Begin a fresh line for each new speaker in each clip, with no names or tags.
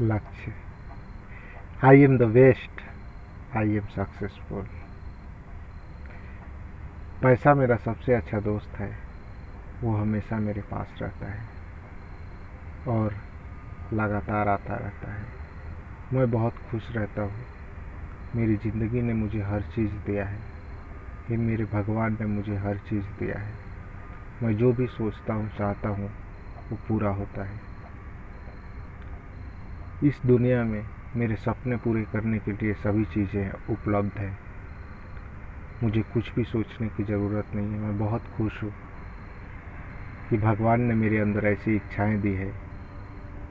लक्ष्य I am the best I am successful पैसा मेरा सबसे अच्छा दोस्त है। वो हमेशा मेरे पास रहता है। और लगातार आता रहता है। मैं बहुत खुश रहता हूँ। मेरी ज़िंदगी ने मुझे हर चीज़ दिया है। ये मेरे भगवान ने मुझे हर चीज़ दिया है। मैं जो भी सोचता हूँ, चाहता हूँ, वो पूरा होता है। इस दुनिया में मेरे सपने पूरे करने के लिए सभी चीज़ें उपलब्ध हैं। मुझे कुछ भी सोचने की ज़रूरत नहीं है। मैं बहुत खुश हूँ कि भगवान ने मेरे अंदर ऐसी इच्छाएँ दी है,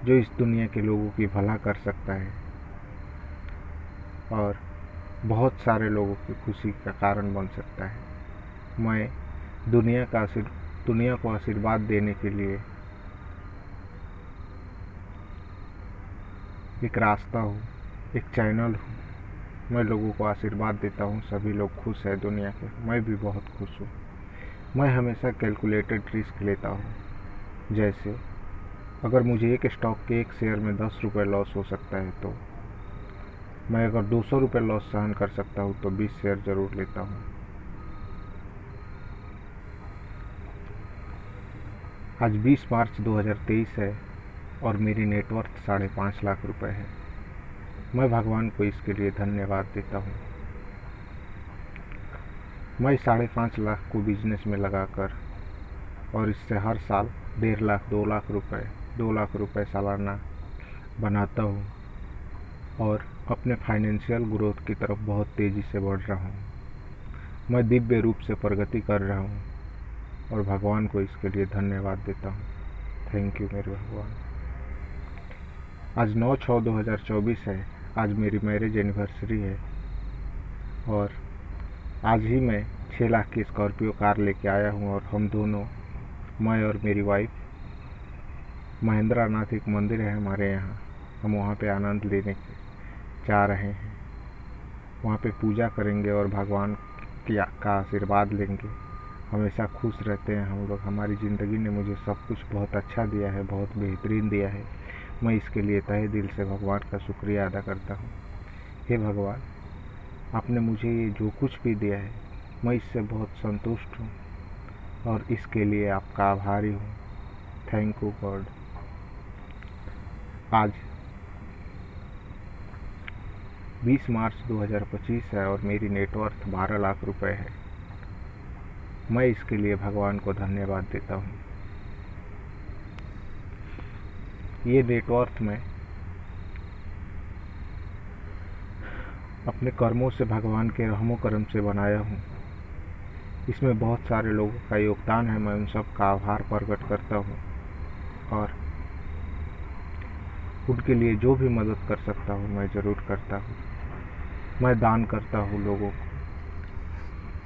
जो इस दुनिया के लोगों की भला कर सकता है और बहुत सारे लोगों की खुशी का कारण बन सकता है। मैं दुनिया का दुनिया को आशीर्वाद देने के लिए एक रास्ता हूँ, एक चैनल हूँ। मैं लोगों को आशीर्वाद देता हूँ, सभी लोग खुश हैं दुनिया के। मैं भी बहुत खुश हूँ। मैं हमेशा कैलकुलेटेड रिस्क लेता हूँ। जैसे, अगर मुझे एक स्टॉक के एक शेयर में दस रुपये लॉस हो सकता है तो मैं अगर दो सौ रुपये लॉस सहन कर सकता हूँ तो बीस शेयर ज़रूर लेता हूँ। आज 20 मार्च 2023 है। और मेरी नेटवर्थ साढ़े पाँच लाख रुपए है। मैं भगवान को इसके लिए धन्यवाद देता हूँ। मैं साढ़े पाँच लाख को बिज़नेस में लगाकर और इससे हर साल डेढ़ लाख, दो लाख रुपए, दो लाख रुपए सालाना बनाता हूँ और अपने फाइनेंशियल ग्रोथ की तरफ़ बहुत तेज़ी से बढ़ रहा हूँ। मैं दिव्य रूप से प्रगति कर रहा हूँ और भगवान को इसके लिए धन्यवाद देता हूँ। थैंक यू मेरे भगवान। आज नौ छः दो हज़ार चौबीस है। आज मेरी मैरिज एनिवर्सरी है। और आज ही मैं छः लाख की स्कॉर्पियो कार लेके आया हूँ और हम दोनों, मैं और मेरी वाइफ महेंद्रा नाथ एक मंदिर है हमारे यहाँ। हम वहाँ पे आनंद लेने जा रहे हैं। वहाँ पे पूजा करेंगे और भगवान का आशीर्वाद लेंगे। हमेशा खुश रहते हैं। हम लोग, हमारी ज़िंदगी ने मुझे सब कुछ बहुत अच्छा दिया है, बहुत बेहतरीन दिया है। मैं इसके लिए तहे दिल से भगवान का शुक्रिया अदा करता हूँ। हे भगवान, आपने मुझे ये जो कुछ भी दिया है, मैं इससे बहुत संतुष्ट हूँ और इसके लिए आपका आभारी हूँ। थैंक यू गॉड आज 20 मार्च 2025 है और मेरी नेटवर्थ 12 लाख रुपए है। मैं इसके लिए भगवान को धन्यवाद देता हूँ। ये नेटवर्थ में अपने कर्मों से भगवान के रहमो कर्म से बनाया हूँ। इसमें बहुत सारे लोगों का योगदान है, मैं उन सब का आभार प्रकट करता हूँ और उनके लिए जो भी मदद कर सकता हूँ, मैं ज़रूर करता हूँ। मैं दान करता हूँ लोगों को।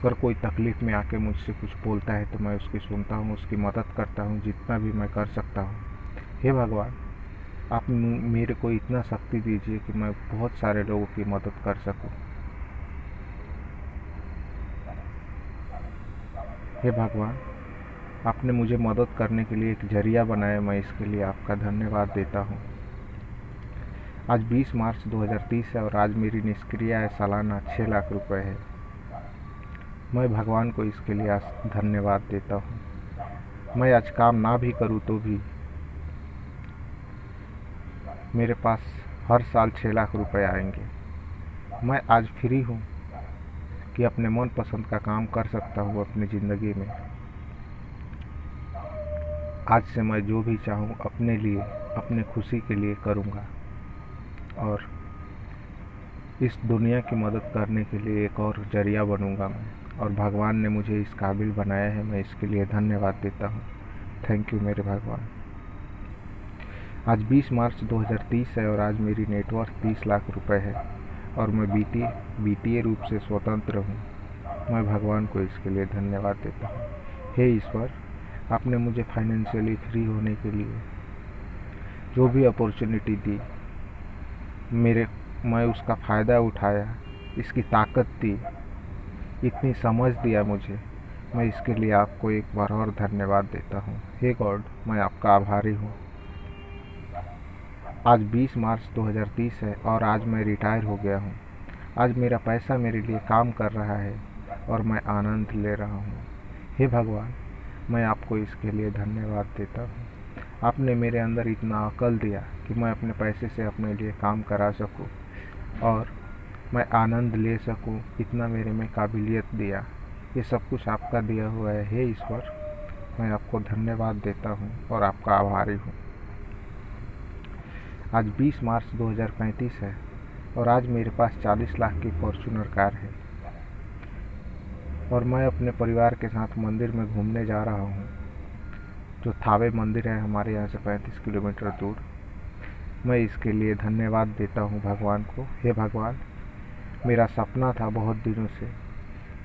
अगर कोई तकलीफ़ में आके मुझसे कुछ बोलता है तो मैं उसकी सुनता हूँ, उसकी मदद करता हूँ, जितना भी मैं कर सकता हूँ। हे भगवान आप मेरे को इतना शक्ति दीजिए कि मैं बहुत सारे लोगों की मदद कर सकूँ। हे भगवान, आपने मुझे मदद करने के लिए एक ज़रिया बनाया, मैं इसके लिए आपका धन्यवाद देता हूँ। आज 20 मार्च 2030 है और आज मेरी निष्क्रिय है, सालाना छः लाख रुपए है। मैं भगवान को इसके लिए आज धन्यवाद देता हूँ। मैं आज काम ना भी करूँ तो भी मेरे पास हर साल छः लाख रुपए आएँगे। मैं आज फ्री हूँ कि अपने मन पसंद का काम कर सकता हूँ अपनी ज़िंदगी में। आज से मैं जो भी चाहूँ अपने लिए, अपने खुशी के लिए करूँगा। और इस दुनिया की मदद करने के लिए एक और ज़रिया बनूँगा मैं। और भगवान ने मुझे इस काबिल बनाया है। मैं इसके लिए धन्यवाद देता हूँ। थैंक यू मेरे भगवान। आज 20 मार्च 2030 है और आज मेरी नेटवर्थ 30 लाख रुपए है और मैं बीटी बीटीए रूप से स्वतंत्र हूँ। मैं भगवान को इसके लिए धन्यवाद देता हूँ। हे ईश्वर, आपने मुझे फाइनेंशियली फ्री होने के लिए जो भी अपॉर्चुनिटी दी, मेरे, मैं उसका फ़ायदा उठाया, इसकी ताकत दी, इतनी समझ दिया मुझे, मैं इसके लिए आपको एक बार और धन्यवाद देता हूँ। हे गॉड, मैं आपका आभारी हूँ। आज 20 मार्च 2030 है और आज मैं रिटायर हो गया हूँ। आज मेरा पैसा मेरे लिए काम कर रहा है और मैं आनंद ले रहा हूँ। हे भगवान, मैं आपको इसके लिए धन्यवाद देता हूँ। आपने मेरे अंदर इतना अकल दिया कि मैं अपने पैसे से अपने लिए काम करा सकूँ और मैं आनंद ले सकूँ। इतना मेरे में काबिलियत दिया। ये सब कुछ आपका दिया हुआ है। हे ईश्वर, मैं आपको धन्यवाद देता हूँ और आपका आभारी हूँ। आज 20 मार्च 2035 है और आज मेरे पास 40 लाख की फॉर्चूनर कार है। और मैं अपने परिवार के साथ मंदिर में घूमने जा रहा हूँ, जो थावे मंदिर है हमारे यहाँ से 35 किलोमीटर दूर। मैं इसके लिए धन्यवाद देता हूँ भगवान को। हे भगवान, मेरा सपना था बहुत दिनों से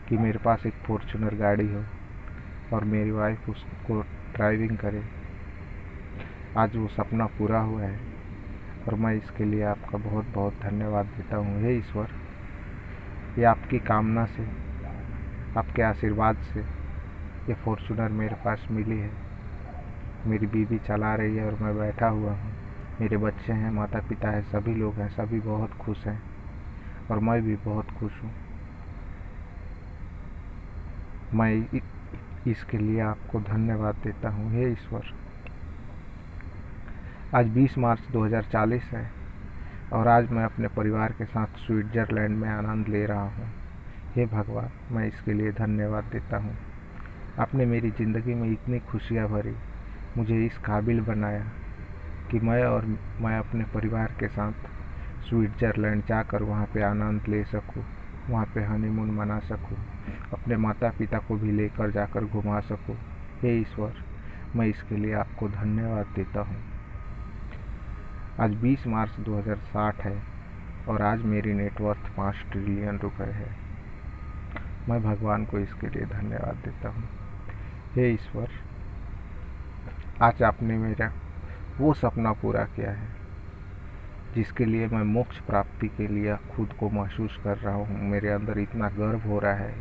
कि मेरे पास एक फॉर्चूनर गाड़ी हो और मेरी वाइफ उसको ड्राइविंग करे। आज वो सपना पूरा हुआ है। और मैं इसके लिए आपका बहुत बहुत धन्यवाद देता हूँ हे ईश्वर। ये आपकी कामना से, आपके आशीर्वाद से ये फॉर्चूनर मेरे पास मिली है। मेरी बीवी चला रही है और मैं बैठा हुआ हूँ। मेरे बच्चे हैं माता पिता है, सभी लोग हैं, सभी बहुत खुश हैं और मैं भी बहुत खुश हूँ। मैं इसके लिए आपको धन्यवाद देता हूँ हे ईश्वर। आज 20 मार्च 2040 है और आज मैं अपने परिवार के साथ स्विट्ज़रलैंड में आनंद ले रहा हूँ। हे भगवान, मैं इसके लिए धन्यवाद देता हूँ। आपने मेरी ज़िंदगी में इतनी खुशियाँ भरी, मुझे इस काबिल बनाया कि मैं और मैं अपने परिवार के साथ स्विट्ज़रलैंड जाकर वहाँ पे आनंद ले सकूँ, वहाँ पे हनीमून मना सकूँ, अपने माता पिता को भी लेकर जाकर घुमा सकूँ। हे ईश्वर, मैं इसके लिए आपको धन्यवाद देता हूँ। आज 20 मार्च 2060 है और आज मेरी नेटवर्थ पाँच ट्रिलियन रुपए है। मैं भगवान को इसके लिए धन्यवाद देता हूँ। हे ईश्वर, आज आपने मेरा वो सपना पूरा किया है, जिसके लिए मैं मोक्ष प्राप्ति के लिए खुद को महसूस कर रहा हूँ। मेरे अंदर इतना गर्व हो रहा है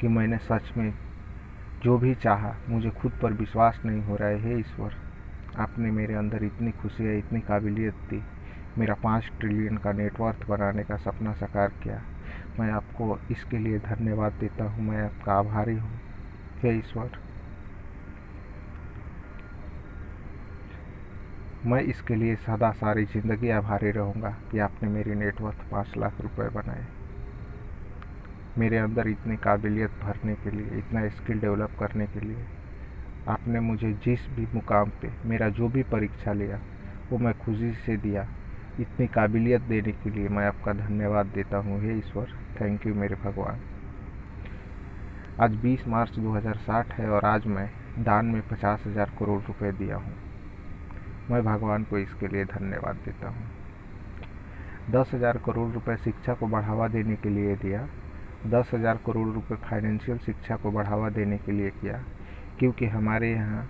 कि मैंने सच में जो भी चाहा, मुझे खुद पर विश्वास नहीं हो रहा है। हे ईश्वर आपने मेरे अंदर इतनी खुशी है, इतनी काबिलियत दी। मेरा पाँच ट्रिलियन का नेटवर्थ बनाने का सपना साकार किया। मैं आपको इसके लिए धन्यवाद देता हूँ। मैं आपका आभारी हूँ। हे ईश्वर। मैं इसके लिए सदा सारी ज़िंदगी आभारी रहूँगा कि आपने मेरी नेटवर्थ पाँच लाख रुपए बनाए। मेरे अंदर इतनी काबिलियत भरने के लिए, इतना स्किल डेवलप करने के लिए आपने मुझे जिस भी मुकाम पे मेरा जो भी परीक्षा लिया, वो मैं खुशी से दिया। इतनी काबिलियत देने के लिए मैं आपका धन्यवाद देता हूँ, हे ईश्वर। थैंक यू मेरे भगवान। आज 20 मार्च 2060 है और आज मैं दान में पचास हज़ार करोड़ रुपए दिया हूँ। मैं भगवान को इसके लिए धन्यवाद देता हूँ। दस हज़ार करोड़ रुपए शिक्षा को बढ़ावा देने के लिए दिया। दस हज़ार करोड़ रुपए फाइनेंशियल शिक्षा को बढ़ावा देने के लिए किया। क्योंकि हमारे यहाँ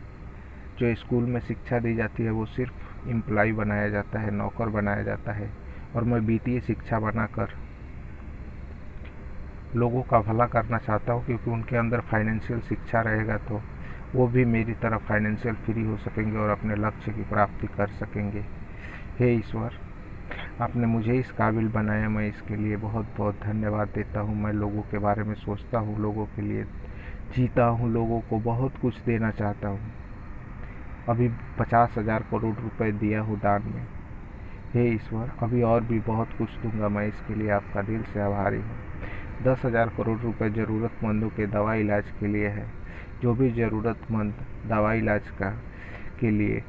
जो स्कूल में शिक्षा दी जाती है, वो सिर्फ़ एम्प्लॉय बनाया जाता है, नौकर बनाया जाता है और मैं वित्तीय शिक्षा बनाकर लोगों का भला करना चाहता हूँ क्योंकि उनके अंदर फाइनेंशियल शिक्षा रहेगा तो वो भी मेरी तरह फाइनेंशियल फ्री हो सकेंगे और अपने लक्ष्य की प्राप्ति कर सकेंगे। हे ईश्वर, आपने मुझे इस काबिल बनाया, मैं इसके लिए बहुत बहुत धन्यवाद देता हूँ। मैं लोगों के बारे में सोचता हूँ, लोगों के लिए जीता हूँ, लोगों को बहुत कुछ देना चाहता हूँ। अभी पचास हज़ार करोड़ रुपए दिया हूँ दान में। हे ईश्वर, अभी और भी बहुत कुछ दूँगा मैं, इसके लिए आपका दिल से आभारी हूँ। दस हज़ार करोड़ रुपए ज़रूरतमंदों के दवा इलाज के लिए है। जो भी ज़रूरतमंद दवा इलाज का, के लिए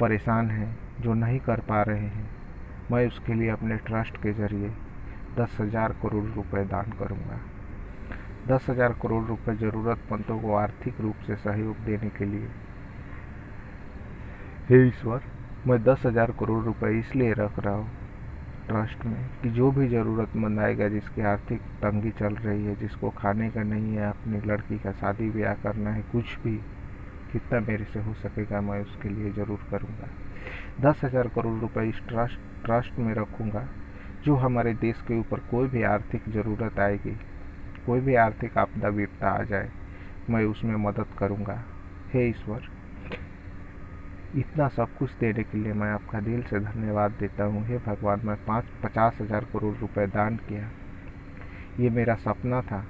परेशान हैं, जो नहीं कर पा रहे हैं, मैं उसके लिए अपने ट्रस्ट के ज़रिए दस हज़ार करोड़ रुपए दान करूँगा। दस हज़ार करोड़ रुपए ज़रूरतमंदों को आर्थिक रूप से सहयोग देने के लिए। हे ईश्वर, मैं दस हज़ार करोड़ रुपए इसलिए रख रहा हूँ ट्रस्ट में कि जो भी ज़रूरतमंद आएगा, जिसकी आर्थिक तंगी चल रही है, जिसको खाने का नहीं है, अपनी लड़की का शादी ब्याह करना है, कुछ भी कितना मेरे से हो सकेगा, मैं उसके लिए ज़रूर करूँगा। दस हज़ार करोड़ रुपए इस ट्रस्ट ट्रस्ट में रखूँगा, जो हमारे देश के ऊपर कोई भी आर्थिक ज़रूरत आएगी। कोई भी आर्थिक आपदा विपदा आ जाए, मैं उसमें मदद करूँगा। हे ईश्वर, इतना सब कुछ देने के लिए मैं आपका दिल से धन्यवाद देता हूँ। हे भगवान, मैं पाँच, पचास हज़ार करोड़ रुपए दान किया। ये मेरा सपना था,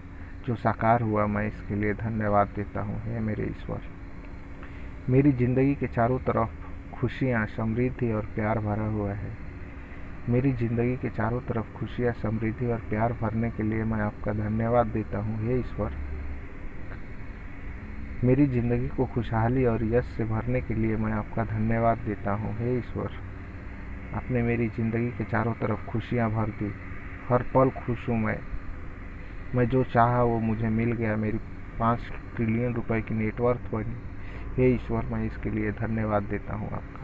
जो साकार हुआ, मैं इसके लिए धन्यवाद देता हूँ। हे मेरे ईश्वर, मेरी ज़िंदगी के चारों तरफ़ खुशियाँ, समृद्धि और प्यार भरा हुआ है। मेरी ज़िंदगी के चारों तरफ़ खुशियाँ समृद्धि और प्यार भरने के लिए मैं आपका धन्यवाद देता हूँ, हे ईश्वर। मेरी ज़िंदगी को खुशहाली और यश से भरने के लिए मैं आपका धन्यवाद देता हूँ, हे ईश्वर। आपने मेरी ज़िंदगी के चारों तरफ़ खुशियाँ भर दी, हर पल खुश हूँ मैं। मैं जो चाहा वो मुझे मिल गया, मेरी पाँच ट्रिलियन रुपए की नेटवर्थ बनी। हे ईश्वर, मैं इसके लिए धन्यवाद देता हूँ आपका।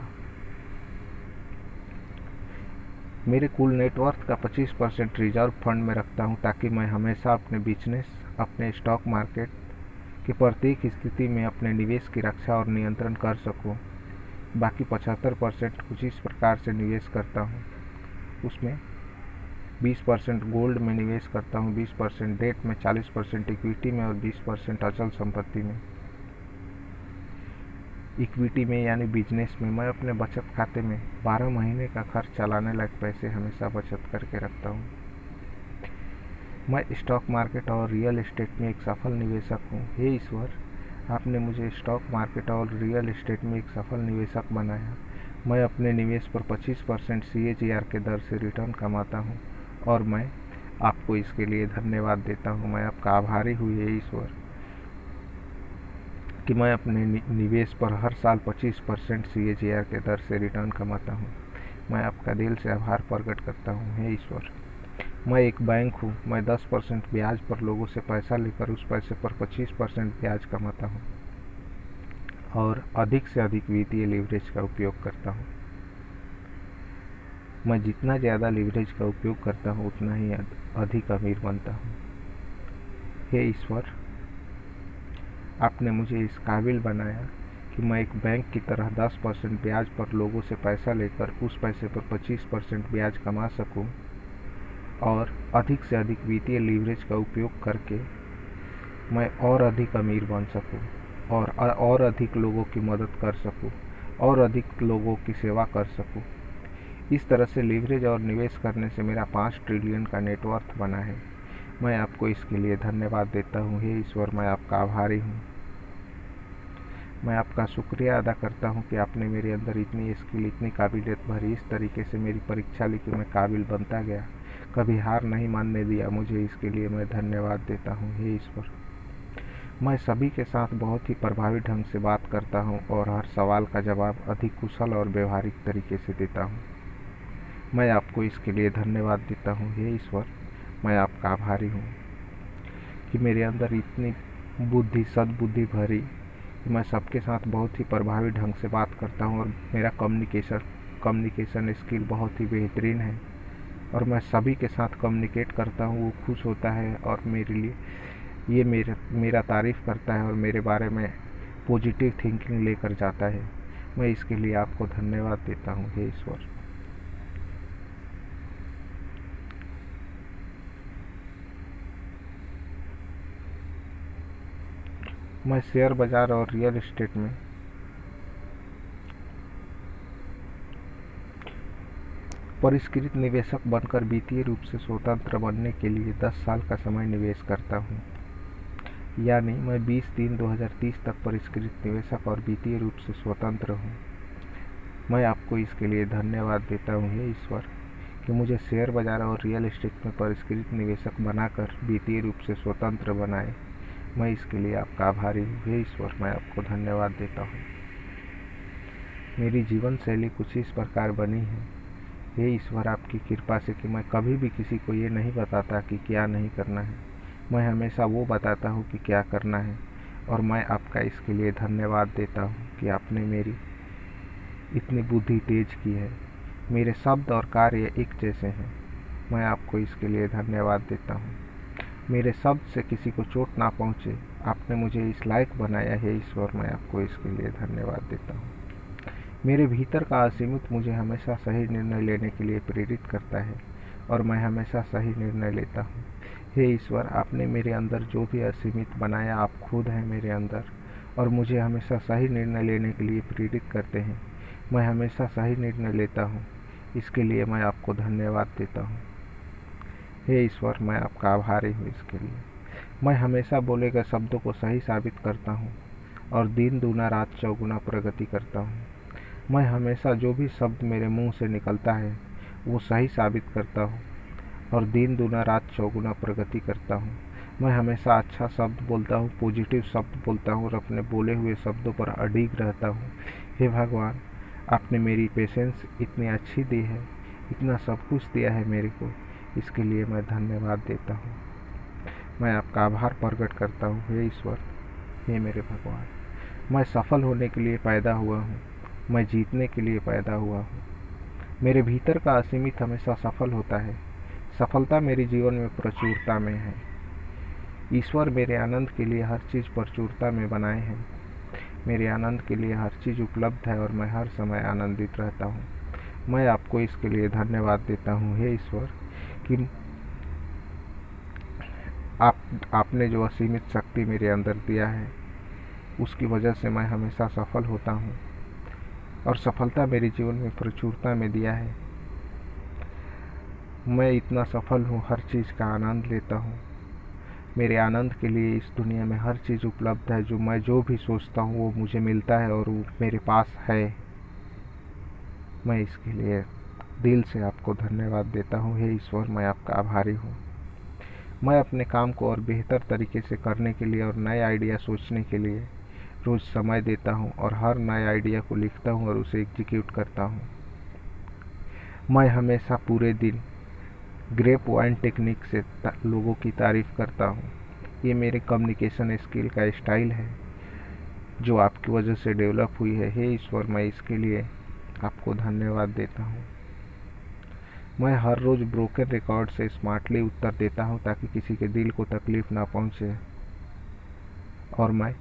मेरे कुल नेटवर्थ का 25 परसेंट रिज़र्व फंड में रखता हूँ ताकि मैं हमेशा अपने बिज़नेस अपने स्टॉक मार्केट की प्रत्येक स्थिति में अपने निवेश की रक्षा और नियंत्रण कर सकूँ। बाकी 75 परसेंट कुछ इस प्रकार से निवेश करता हूँ। उसमें 20 परसेंट गोल्ड में निवेश करता हूँ 20 परसेंट डेट में 40 परसेंट इक्विटी में और 20 परसेंट अचल संपत्ति में। इक्विटी में यानी बिज़नेस में, मैं अपने बचत खाते में 12 महीने का खर्च चलाने लायक पैसे हमेशा बचत करके रखता हूँ। मैं स्टॉक मार्केट और रियल इस्टेट में एक सफल निवेशक हूँ। हे ईश्वर, आपने मुझे स्टॉक मार्केट और रियल इस्टेट में एक सफल निवेशक बनाया। मैं अपने निवेश पर 25 परसेंट सी के दर से रिटर्न कमाता हूँ और मैं आपको इसके लिए धन्यवाद देता हूँ। मैं आपका आभारी हूँ, हे ईश्वर। कि मैं अपने निवेश पर हर साल 25 परसेंट सी के दर से रिटर्न कमाता हूँ। मैं आपका दिल से आभार प्रकट करता हूँ, हे ईश्वर। मैं एक बैंक हूँ, मैं 10 परसेंट ब्याज पर लोगों से पैसा लेकर उस पैसे पर 25 परसेंट ब्याज कमाता हूँ और अधिक से अधिक वित्तीय लीवरेज का उपयोग करता हूँ। मैं जितना ज़्यादा लीवरेज का उपयोग करता हूँ, उतना ही अधिक अमीर बनता हूँ। हे ईश्वर आपने मुझे इस काबिल बनाया कि मैं एक बैंक की तरह 10 परसेंट ब्याज पर लोगों से पैसा लेकर उस पैसे पर 25 परसेंट ब्याज कमा सकूँ और अधिक से अधिक वित्तीय लीवरेज का उपयोग करके मैं और अधिक अमीर बन सकूँ और और अधिक लोगों की मदद कर सकूँ और अधिक लोगों की सेवा कर सकूँ। इस तरह से लीवरेज और निवेश करने से मेरा पाँच ट्रिलियन का नेटवर्थ बना है। मैं आपको इसके लिए धन्यवाद देता हूँ। हे ईश्वर, मैं आपका आभारी हूँ। मैं आपका शुक्रिया अदा करता हूँ कि आपने मेरे अंदर इतनी स्किल इतनी काबिलियत भरी, इस तरीके से मेरी परीक्षा ली कि मैं काबिल बनता गया। कभी हार नहीं मानने दिया, मुझे इसके लिए मैं धन्यवाद देता हूँ। हे ईश्वर, मैं सभी के साथ बहुत ही प्रभावी ढंग से बात करता हूँ और हर सवाल का जवाब अधिक कुशल और व्यवहारिक तरीके से देता हूँ। मैं आपको इसके लिए धन्यवाद देता हूँ। हे ईश्वर मैं आपका आभारी हूँ कि मेरे अंदर इतनी बुद्धि, सद्बुद्धि भरी कि मैं सबके साथ बहुत ही प्रभावी ढंग से बात करता हूँ और मेरा कम्युनिकेशन कम्युनिकेशन स्किल बहुत ही बेहतरीन है और मैं सभी के साथ कम्युनिकेट करता हूँ, वो खुश होता है और मेरे लिए, ये मेरा मेरा तारीफ़ करता है और मेरे बारे में पॉजिटिव थिंकिंग लेकर जाता है। मैं इसके लिए आपको धन्यवाद देता हूँ, हे ईश्वर। मैं शेयर बाज़ार और रियल इस्टेट में। परिष्कृत निवेशक बनकर वित्तीय रूप से स्वतंत्र बनने के लिए 10 साल का समय निवेश करता हूँ। यानी मैं 20 तीन 2030 तक परिष्कृत निवेशक और वित्तीय रूप से स्वतंत्र हूँ। मैं आपको इसके लिए धन्यवाद देता हूँ हे ईश्वर, कि मुझे शेयर बाज़ार और रियल इस्टेट में परिष्कृत निवेशक बनाकर वित्तीय रूप से स्वतंत्र बनाए। मैं इसके लिए आपका आभारी हूँ। हे ईश्वर, मैं आपको धन्यवाद देता हूँ। मेरी जीवन शैली कुछ इस प्रकार बनी है। हे ईश्वर, आपकी कृपा से कि मैं कभी भी किसी को ये नहीं बताता कि क्या नहीं करना है। मैं हमेशा वो बताता हूँ कि क्या करना है और मैं आपका इसके लिए धन्यवाद देता हूँ कि आपने मेरी इतनी बुद्धि तेज की है। मेरे शब्द और कार्य एक जैसे हैं। मैं आपको इसके लिए धन्यवाद देता हूँ। मेरे शब्द से किसी को चोट ना पहुँचे। आपने मुझे इस लायक बनाया है, ईश्वर, मैं आपको इसके लिए धन्यवाद देता हूँ। मेरे भीतर का असीमित मुझे हमेशा सही निर्णय लेने के लिए प्रेरित करता है, और मैं हमेशा सही निर्णय लेता हूँ। हे ईश्वर, आपने मेरे अंदर जो भी असीमित बनाया, आप खुद हैं मेरे अंदर, और मुझे हमेशा सही निर्णय लेने के लिए प्रेरित करते हैं। मैं हमेशा सही निर्णय लेता हूँ। इसके लिए मैं आपको धन्यवाद देता हूँ। हे ईश्वर, मैं आपका आभारी हूँ इसके लिए। मैं हमेशा बोले गए शब्दों को सही साबित करता हूँ और दिन, दूना, रात, चौगुना प्रगति करता हूँ। मैं हमेशा जो भी शब्द मेरे मुँह से निकलता है, वो सही साबित करता हूँ और दिन, दूना, रात, चौगुना प्रगति करता हूँ। मैं हमेशा अच्छा शब्द बोलता हूँ, पॉजिटिव शब्द बोलता हूँ और अपने बोले हुए शब्दों पर अडिग रहता हूँ। हे भगवान, आपने मेरी पेशेंस इतनी अच्छी दी है, इतना सब कुछ दिया है मेरे को। इसके लिए मैं धन्यवाद देता हूँ। मैं आपका आभार प्रकट करता हूँ। हे ईश्वर, हे मेरे भगवान, मैं सफल होने के लिए पैदा हुआ हूँ। मैं जीतने के लिए पैदा हुआ हूँ। मेरे भीतर का असीमित हमेशा सफल होता है। सफलता मेरे जीवन में प्रचुरता में है। ईश्वर मेरे आनंद के लिए हर चीज़ प्रचुरता में बनाए हैं। मेरे आनंद के लिए हर चीज़ उपलब्ध है और मैं हर समय आनंदित रहता हूँ। मैं आपको इसके लिए धन्यवाद देता हूँ। हे ईश्वर कि आप, आपने जो असीमित शक्ति मेरे अंदर दिया है, उसकी वजह से मैं हमेशा सफल होता हूँ और सफलता मेरे जीवन में प्रचुरता में दिया है। मैं इतना सफल हूँ, हर चीज़ का आनंद लेता हूँ। मेरे आनंद के लिए इस दुनिया में हर चीज़ उपलब्ध है। जो मैं जो भी सोचता हूँ, वो मुझे मिलता है और वो मेरे पास है। मैं इसके लिए दिल से आपको धन्यवाद देता हूँ। हे ईश्वर, मैं आपका आभारी हूँ। मैं अपने काम को और बेहतर तरीके से करने के लिए और नए आइडिया सोचने के लिए रोज़ समय देता हूँ और हर नए आइडिया को लिखता हूँ और उसे एग्जीक्यूट करता हूँ। मैं हमेशा पूरे दिन ग्रेप वाइन टेक्निक से लोगों की तारीफ़ करता हूँ। ये मेरे कम्युनिकेशन स्किल का स्टाइल है, जो आपकी वजह से डेवलप हुई है। हे ईश्वर, मैं इसके लिए आपको धन्यवाद देता हूँ। मैं हर रोज़ ब्रोकन रिकॉर्ड से स्मार्टली उत्तर देता हूँ ताकि किसी के दिल को तकलीफ़ ना पहुँचे। और मैं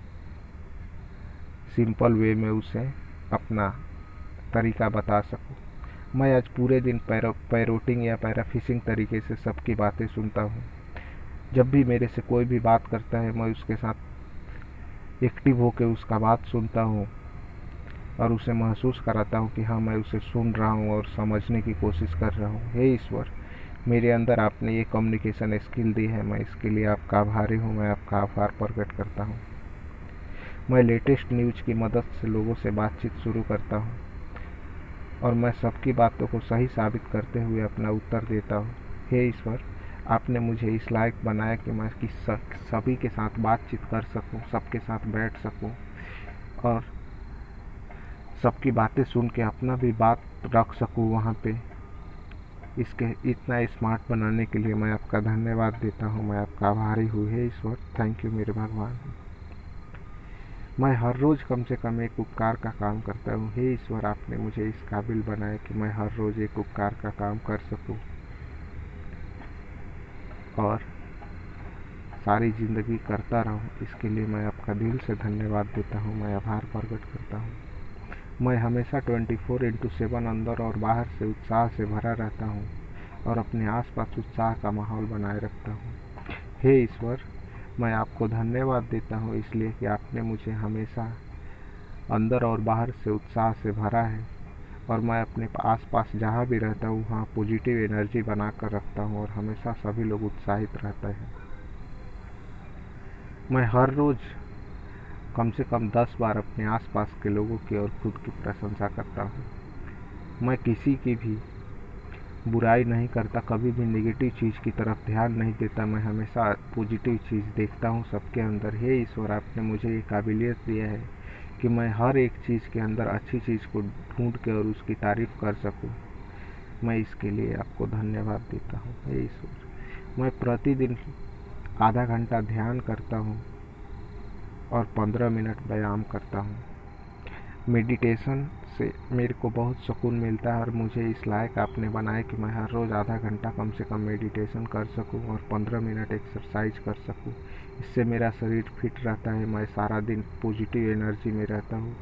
सिंपल वे में उसे अपना तरीका बता सकूँ। मैं आज पूरे दिन पैरो, पैरोटिंग या पैराफिशिंग तरीके से सबकी बातें सुनता हूँ। जब भी मेरे से कोई भी बात करता है, मैं उसके साथ एक्टिव होकर उसका बात सुनता हूँ। और उसे महसूस कराता हूँ कि हाँ मैं उसे सुन रहा हूँ और समझने की कोशिश कर रहा हूँ। हे ईश्वर मेरे अंदर आपने ये कम्युनिकेशन स्किल दी है। मैं इसके लिए आपका आभारी हूँ मैं आपका आभार प्रकट करता हूँ। मैं लेटेस्ट न्यूज़ की मदद से लोगों से बातचीत शुरू करता हूँ और मैं सबकी बातों को सही साबित करते हुए अपना उत्तर देता हूँ। हे ईश्वर आपने मुझे इस लायक बनाया कि मैं किस सभी के साथ बातचीत कर सकूँ, सबके साथ बैठ सकूँ और सबकी बातें सुन के अपना भी बात रख सकूँ वहाँ पे। इसके, इतना स्मार्ट बनाने के लिए मैं आपका धन्यवाद देता हूँ। मैं आपका आभारी हूँ हे ईश्वर। थैंक यू मेरे भगवान। मैं हर रोज़ कम से कम एक उपकार का काम करता हूँ। हे ईश्वर, आपने मुझे इस काबिल बनाया कि मैं हर रोज़ एक उपकार का काम कर सकूँ। और सारी ज़िंदगी करता रहूँ। इसके लिए मैं आपका दिल से धन्यवाद देता हूँ। मैं आभार प्रकट करता हूँ। मैं हमेशा ट्वेंटी फोर इंटू सेवन अंदर और बाहर से उत्साह से भरा रहता हूँ और अपने आसपास उत्साह का माहौल बनाए रखता हूँ। हे ईश्वर, मैं आपको धन्यवाद देता हूँ इसलिए कि आपने मुझे हमेशा अंदर और बाहर से उत्साह से भरा है और मैं अपने आसपास जहाँ भी रहता हूँ, वहाँ पॉजिटिव एनर्जी बना कर रखता हूँ और हमेशा सभी लोग उत्साहित रहते हैं। मैं हर रोज़ कम से कम दस बार अपने आसपास के लोगों की और खुद की प्रशंसा करता हूँ। मैं किसी की भी बुराई नहीं करता, कभी भी नेगेटिव चीज़ की तरफ़ ध्यान नहीं देता। मैं हमेशा पॉजिटिव चीज़ देखता हूँ सबके अंदर। हे ईश्वर, आपने मुझे ये काबिलियत दिया है कि मैं हर एक चीज़ के अंदर अच्छी चीज़ को ढूंढ के और उसकी तारीफ़ कर सकूँ। मैं इसके लिए आपको धन्यवाद देता हूँ। हे ईश्वर, मैं प्रतिदिन आधा घंटा ध्यान करता हूँ। और पंद्रह मिनट व्यायाम करता हूँ। मेडिटेशन से मेरे को बहुत सुकून मिलता है और मुझे इस लायक आपने बनाया कि मैं हर रोज़ आधा घंटा कम से कम मेडिटेशन कर सकूँ और पंद्रह मिनट एक्सरसाइज कर सकूँ। इससे मेरा शरीर फिट रहता है, मैं सारा दिन पॉजिटिव एनर्जी में रहता हूँ।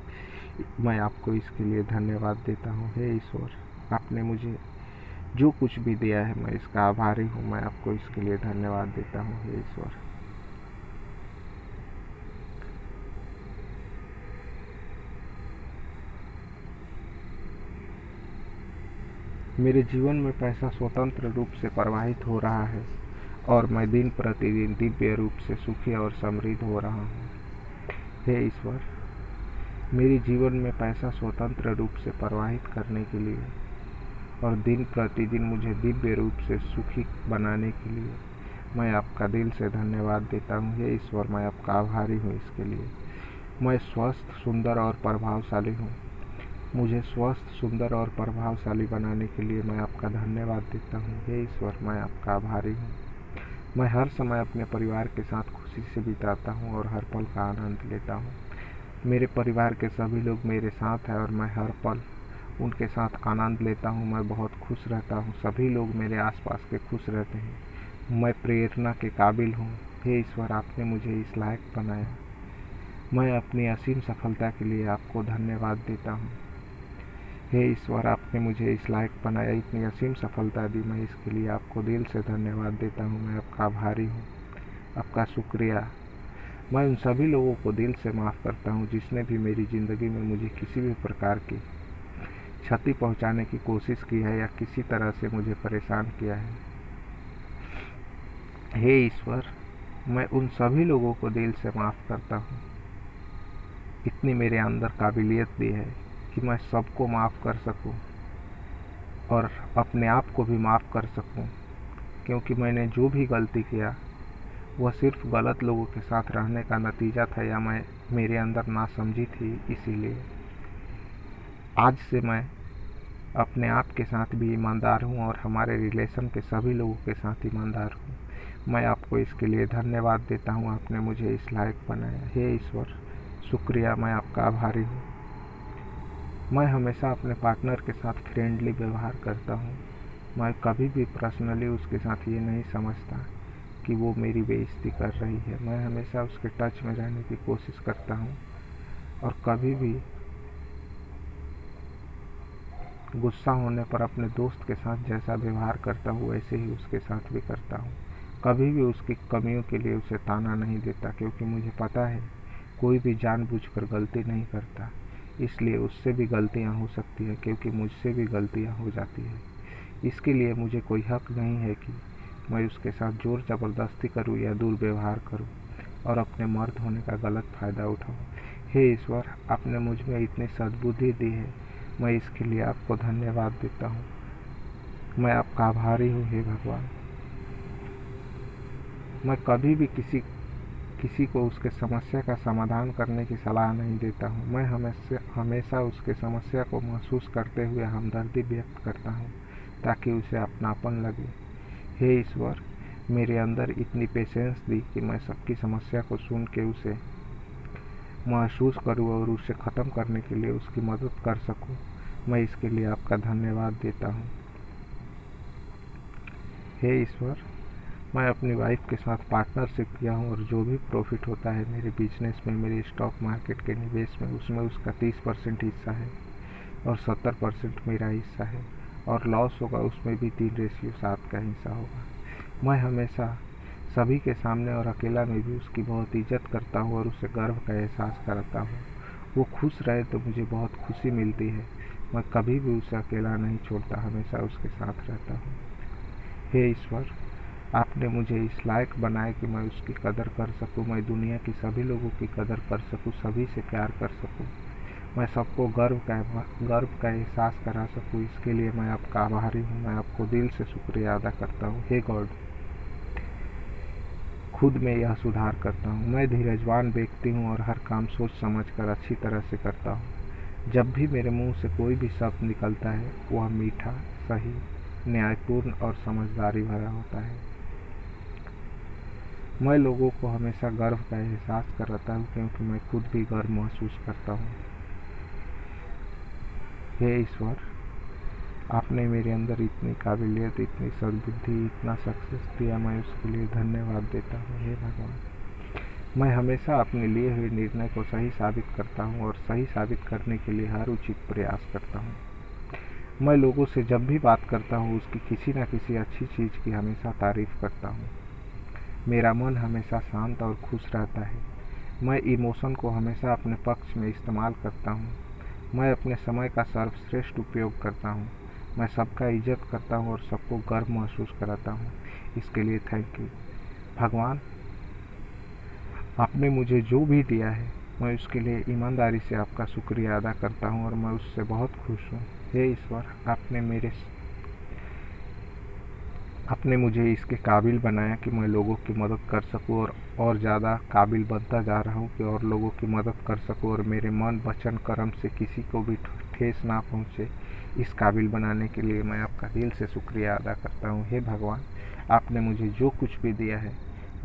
मैं आपको इसके लिए धन्यवाद देता हूँ। हे ईश्वर, आपने मुझे जो कुछ भी दिया है, मैं इसका आभारी हूँ। मैं आपको इसके लिए धन्यवाद देता हूँ। हे ईश्वर। मेरे जीवन में पैसा स्वतंत्र रूप से प्रवाहित हो रहा है और मैं दिन प्रतिदिन दिव्य रूप से सुखी और समृद्ध हो रहा हूँ। हे ईश्वर, मेरे जीवन में पैसा स्वतंत्र रूप से प्रवाहित करने के लिए और दिन प्रतिदिन मुझे दिव्य रूप से सुखी बनाने के लिए मैं आपका दिल से धन्यवाद देता हूँ। हे ईश्वर, मैं आपका आभारी हूँ इसके लिए। मैं स्वस्थ, सुंदर और प्रभावशाली हूँ। मुझे स्वस्थ, सुंदर और प्रभावशाली बनाने के लिए मैं आपका धन्यवाद देता हूँ। हे ईश्वर, मैं आपका आभारी हूँ। मैं हर समय अपने परिवार के साथ खुशी से बिताता हूँ और हर पल का आनंद लेता हूँ। मेरे परिवार के सभी लोग मेरे साथ हैं और मैं हर पल उनके साथ आनंद लेता हूँ। मैं बहुत खुश रहता हूँ। सभी लोग मेरे आसपास के खुश रहते हैं। मैं प्रेरणा के काबिल हूँ। हे ईश्वर, आपने मुझे इस लायक बनाया। मैं अपनी असीम सफलता के लिए आपको धन्यवाद देता हूँ। हे ईश्वर, आपने मुझे इस लायक बनाया, इतनी असीम सफलता दी। मैं इसके लिए आपको दिल से धन्यवाद देता हूँ। मैं आपका आभारी हूँ, आपका शुक्रिया। मैं उन सभी लोगों को दिल से माफ़ करता हूँ जिसने भी मेरी ज़िंदगी में मुझे किसी भी प्रकार की क्षति पहुँचाने की कोशिश की है या किसी तरह से मुझे परेशान किया है। हे ईश्वर, मैं उन सभी लोगों को दिल से माफ़ करता हूँ। इतनी मेरे अंदर काबिलियत भी है। कि मैं सबको माफ़ कर सकूँ और अपने आप को भी माफ़ कर सकूँ, क्योंकि मैंने जो भी गलती किया, वह सिर्फ़ गलत लोगों के साथ रहने का नतीजा था या मैं, मेरे अंदर ना समझी थी, इसीलिए। आज से मैं अपने आप के साथ भी ईमानदार हूँ और हमारे रिलेशन के सभी लोगों के साथ ईमानदार हूँ। मैं आपको इसके लिए धन्यवाद देता हूँ, आपने मुझे इस लायक बनाया। हे ईश्वर, शुक्रिया, मैं आपका आभारी हूँ। मैं हमेशा अपने पार्टनर के साथ फ्रेंडली व्यवहार करता हूँ। मैं कभी भी पर्सनली उसके साथ ये नहीं समझता कि वो मेरी बेइज्जती कर रही है। मैं हमेशा उसके टच में रहने की कोशिश करता हूँ और कभी भी गुस्सा होने पर अपने दोस्त के साथ जैसा व्यवहार करता हूँ, वैसे ही उसके साथ भी करता हूँ। कभी भी उसकी कमियों के लिए उसे ताना नहीं देता, क्योंकि मुझे पता है कोई भी जानबूझकर गलती नहीं करता। इसलिए उससे भी गलतियाँ हो सकती है, क्योंकि मुझसे भी गलतियाँ हो जाती है। इसके लिए मुझे कोई हक नहीं है कि मैं उसके साथ ज़ोर ज़बरदस्ती करूँ या दुर्व्यवहार करूँ और अपने मर्द होने का गलत फ़ायदा उठाऊँ। हे ईश्वर, आपने मुझमें इतनी सद्बुद्धि दी है, मैं इसके लिए आपको धन्यवाद देता हूँ। मैं आपका आभारी हूँ, हे भगवान। मैं कभी भी किसी किसी को उसके समस्या का समाधान करने की सलाह नहीं देता हूँ। मैं हमेशा हमेशा उसके समस्या को महसूस करते हुए हमदर्दी व्यक्त करता हूँ, ताकि उसे अपनापन लगे। हे ईश्वर, मेरे अंदर इतनी पेशेंस दी कि मैं सबकी समस्या को सुन के उसे महसूस करूँ और उसे ख़त्म करने के लिए उसकी मदद कर सकूँ। मैं इसके लिए आपका धन्यवाद देता हूँ। हे ईश्वर मैं अपनी वाइफ के साथ पार्टनरशिप किया हूँ और जो भी प्रॉफिट होता है मेरे बिज़नेस में, मेरे स्टॉक मार्केट के निवेश में, उसमें उसका तीस परसेंट हिस्सा है और सत्तर परसेंट मेरा हिस्सा है और लॉस होगा, उसमें भी तीन रेशियो सात का हिस्सा होगा। मैं हमेशा सभी के सामने और अकेला में भी उसकी बहुत इज़्ज़त करता हूँ और उसे गर्व का एहसास कराता हूँ। वो खुश रहे तो मुझे बहुत खुशी मिलती है। मैं कभी भी उसे अकेला नहीं छोड़ता, हमेशा उसके साथ रहता हूँ। हे ईश्वर आपने मुझे इस लायक बनाया कि मैं उसकी कदर कर सकूँ, मैं दुनिया की सभी लोगों की कदर कर सकूँ, सभी से प्यार कर सकूँ। मैं सबको गर्व का गर्व का एहसास करा सकूँ। इसके लिए मैं आपका आभारी हूँ, मैं आपको दिल से शुक्रिया अदा करता हूँ। हे गॉड, खुद में यह सुधार करता हूँ। मैं धीरजवान व्यक्ति हूँ और हर काम सोच समझ कर अच्छी तरह से करता हूँ। जब भी मेरे मुँह से कोई भी शब्द निकलता है, वह मीठा, सही, न्यायपूर्ण और समझदारी भरा होता है। मैं लोगों को हमेशा गर्व का एहसास कराता हूँ, क्योंकि मैं खुद भी गर्व महसूस करता हूँ। हे ईश्वर, आपने मेरे अंदर इतनी काबिलियत, इतनी सद्बुद्धि, इतना सक्सेस दिया, मैं उसके लिए धन्यवाद देता हूँ। हे भगवान, मैं हमेशा अपने लिए हुए निर्णय को सही साबित करता हूँ और सही साबित करने के लिए हर उचित प्रयास करता हूँ। मैं लोगों से जब भी बात करता हूँ, उसकी किसी न किसी अच्छी चीज़ की हमेशा तारीफ़ करता हूँ। मेरा मन हमेशा शांत और खुश रहता है। मैं इमोशन को हमेशा अपने पक्ष में इस्तेमाल करता हूँ। मैं अपने समय का सर्वश्रेष्ठ उपयोग करता हूँ। मैं सबका इज़्ज़त करता हूँ और सबको गर्व महसूस कराता हूँ। इसके लिए थैंक यू भगवान, आपने मुझे जो भी दिया है, मैं उसके लिए ईमानदारी से आपका शुक्रिया अदा करता हूँ और मैं उससे बहुत खुश हूँ। हे ईश्वर, आपने मेरे आपने मुझे इसके काबिल बनाया कि मैं लोगों की मदद कर सकूँ और और ज़्यादा काबिल बनता जा रहा हूँ कि और लोगों की मदद कर सकूँ और मेरे मन, वचन, कर्म से किसी को भी ठेस ना पहुँचे। इस काबिल बनाने के लिए मैं आपका दिल से शुक्रिया अदा करता हूँ। हे भगवान, आपने मुझे जो कुछ भी दिया है,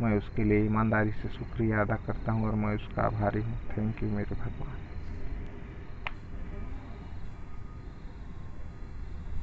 मैं उसके लिए ईमानदारी से शुक्रिया अदा करता हूँ और मैं उसका आभारी हूँ। थैंक यू मेरे भगवान।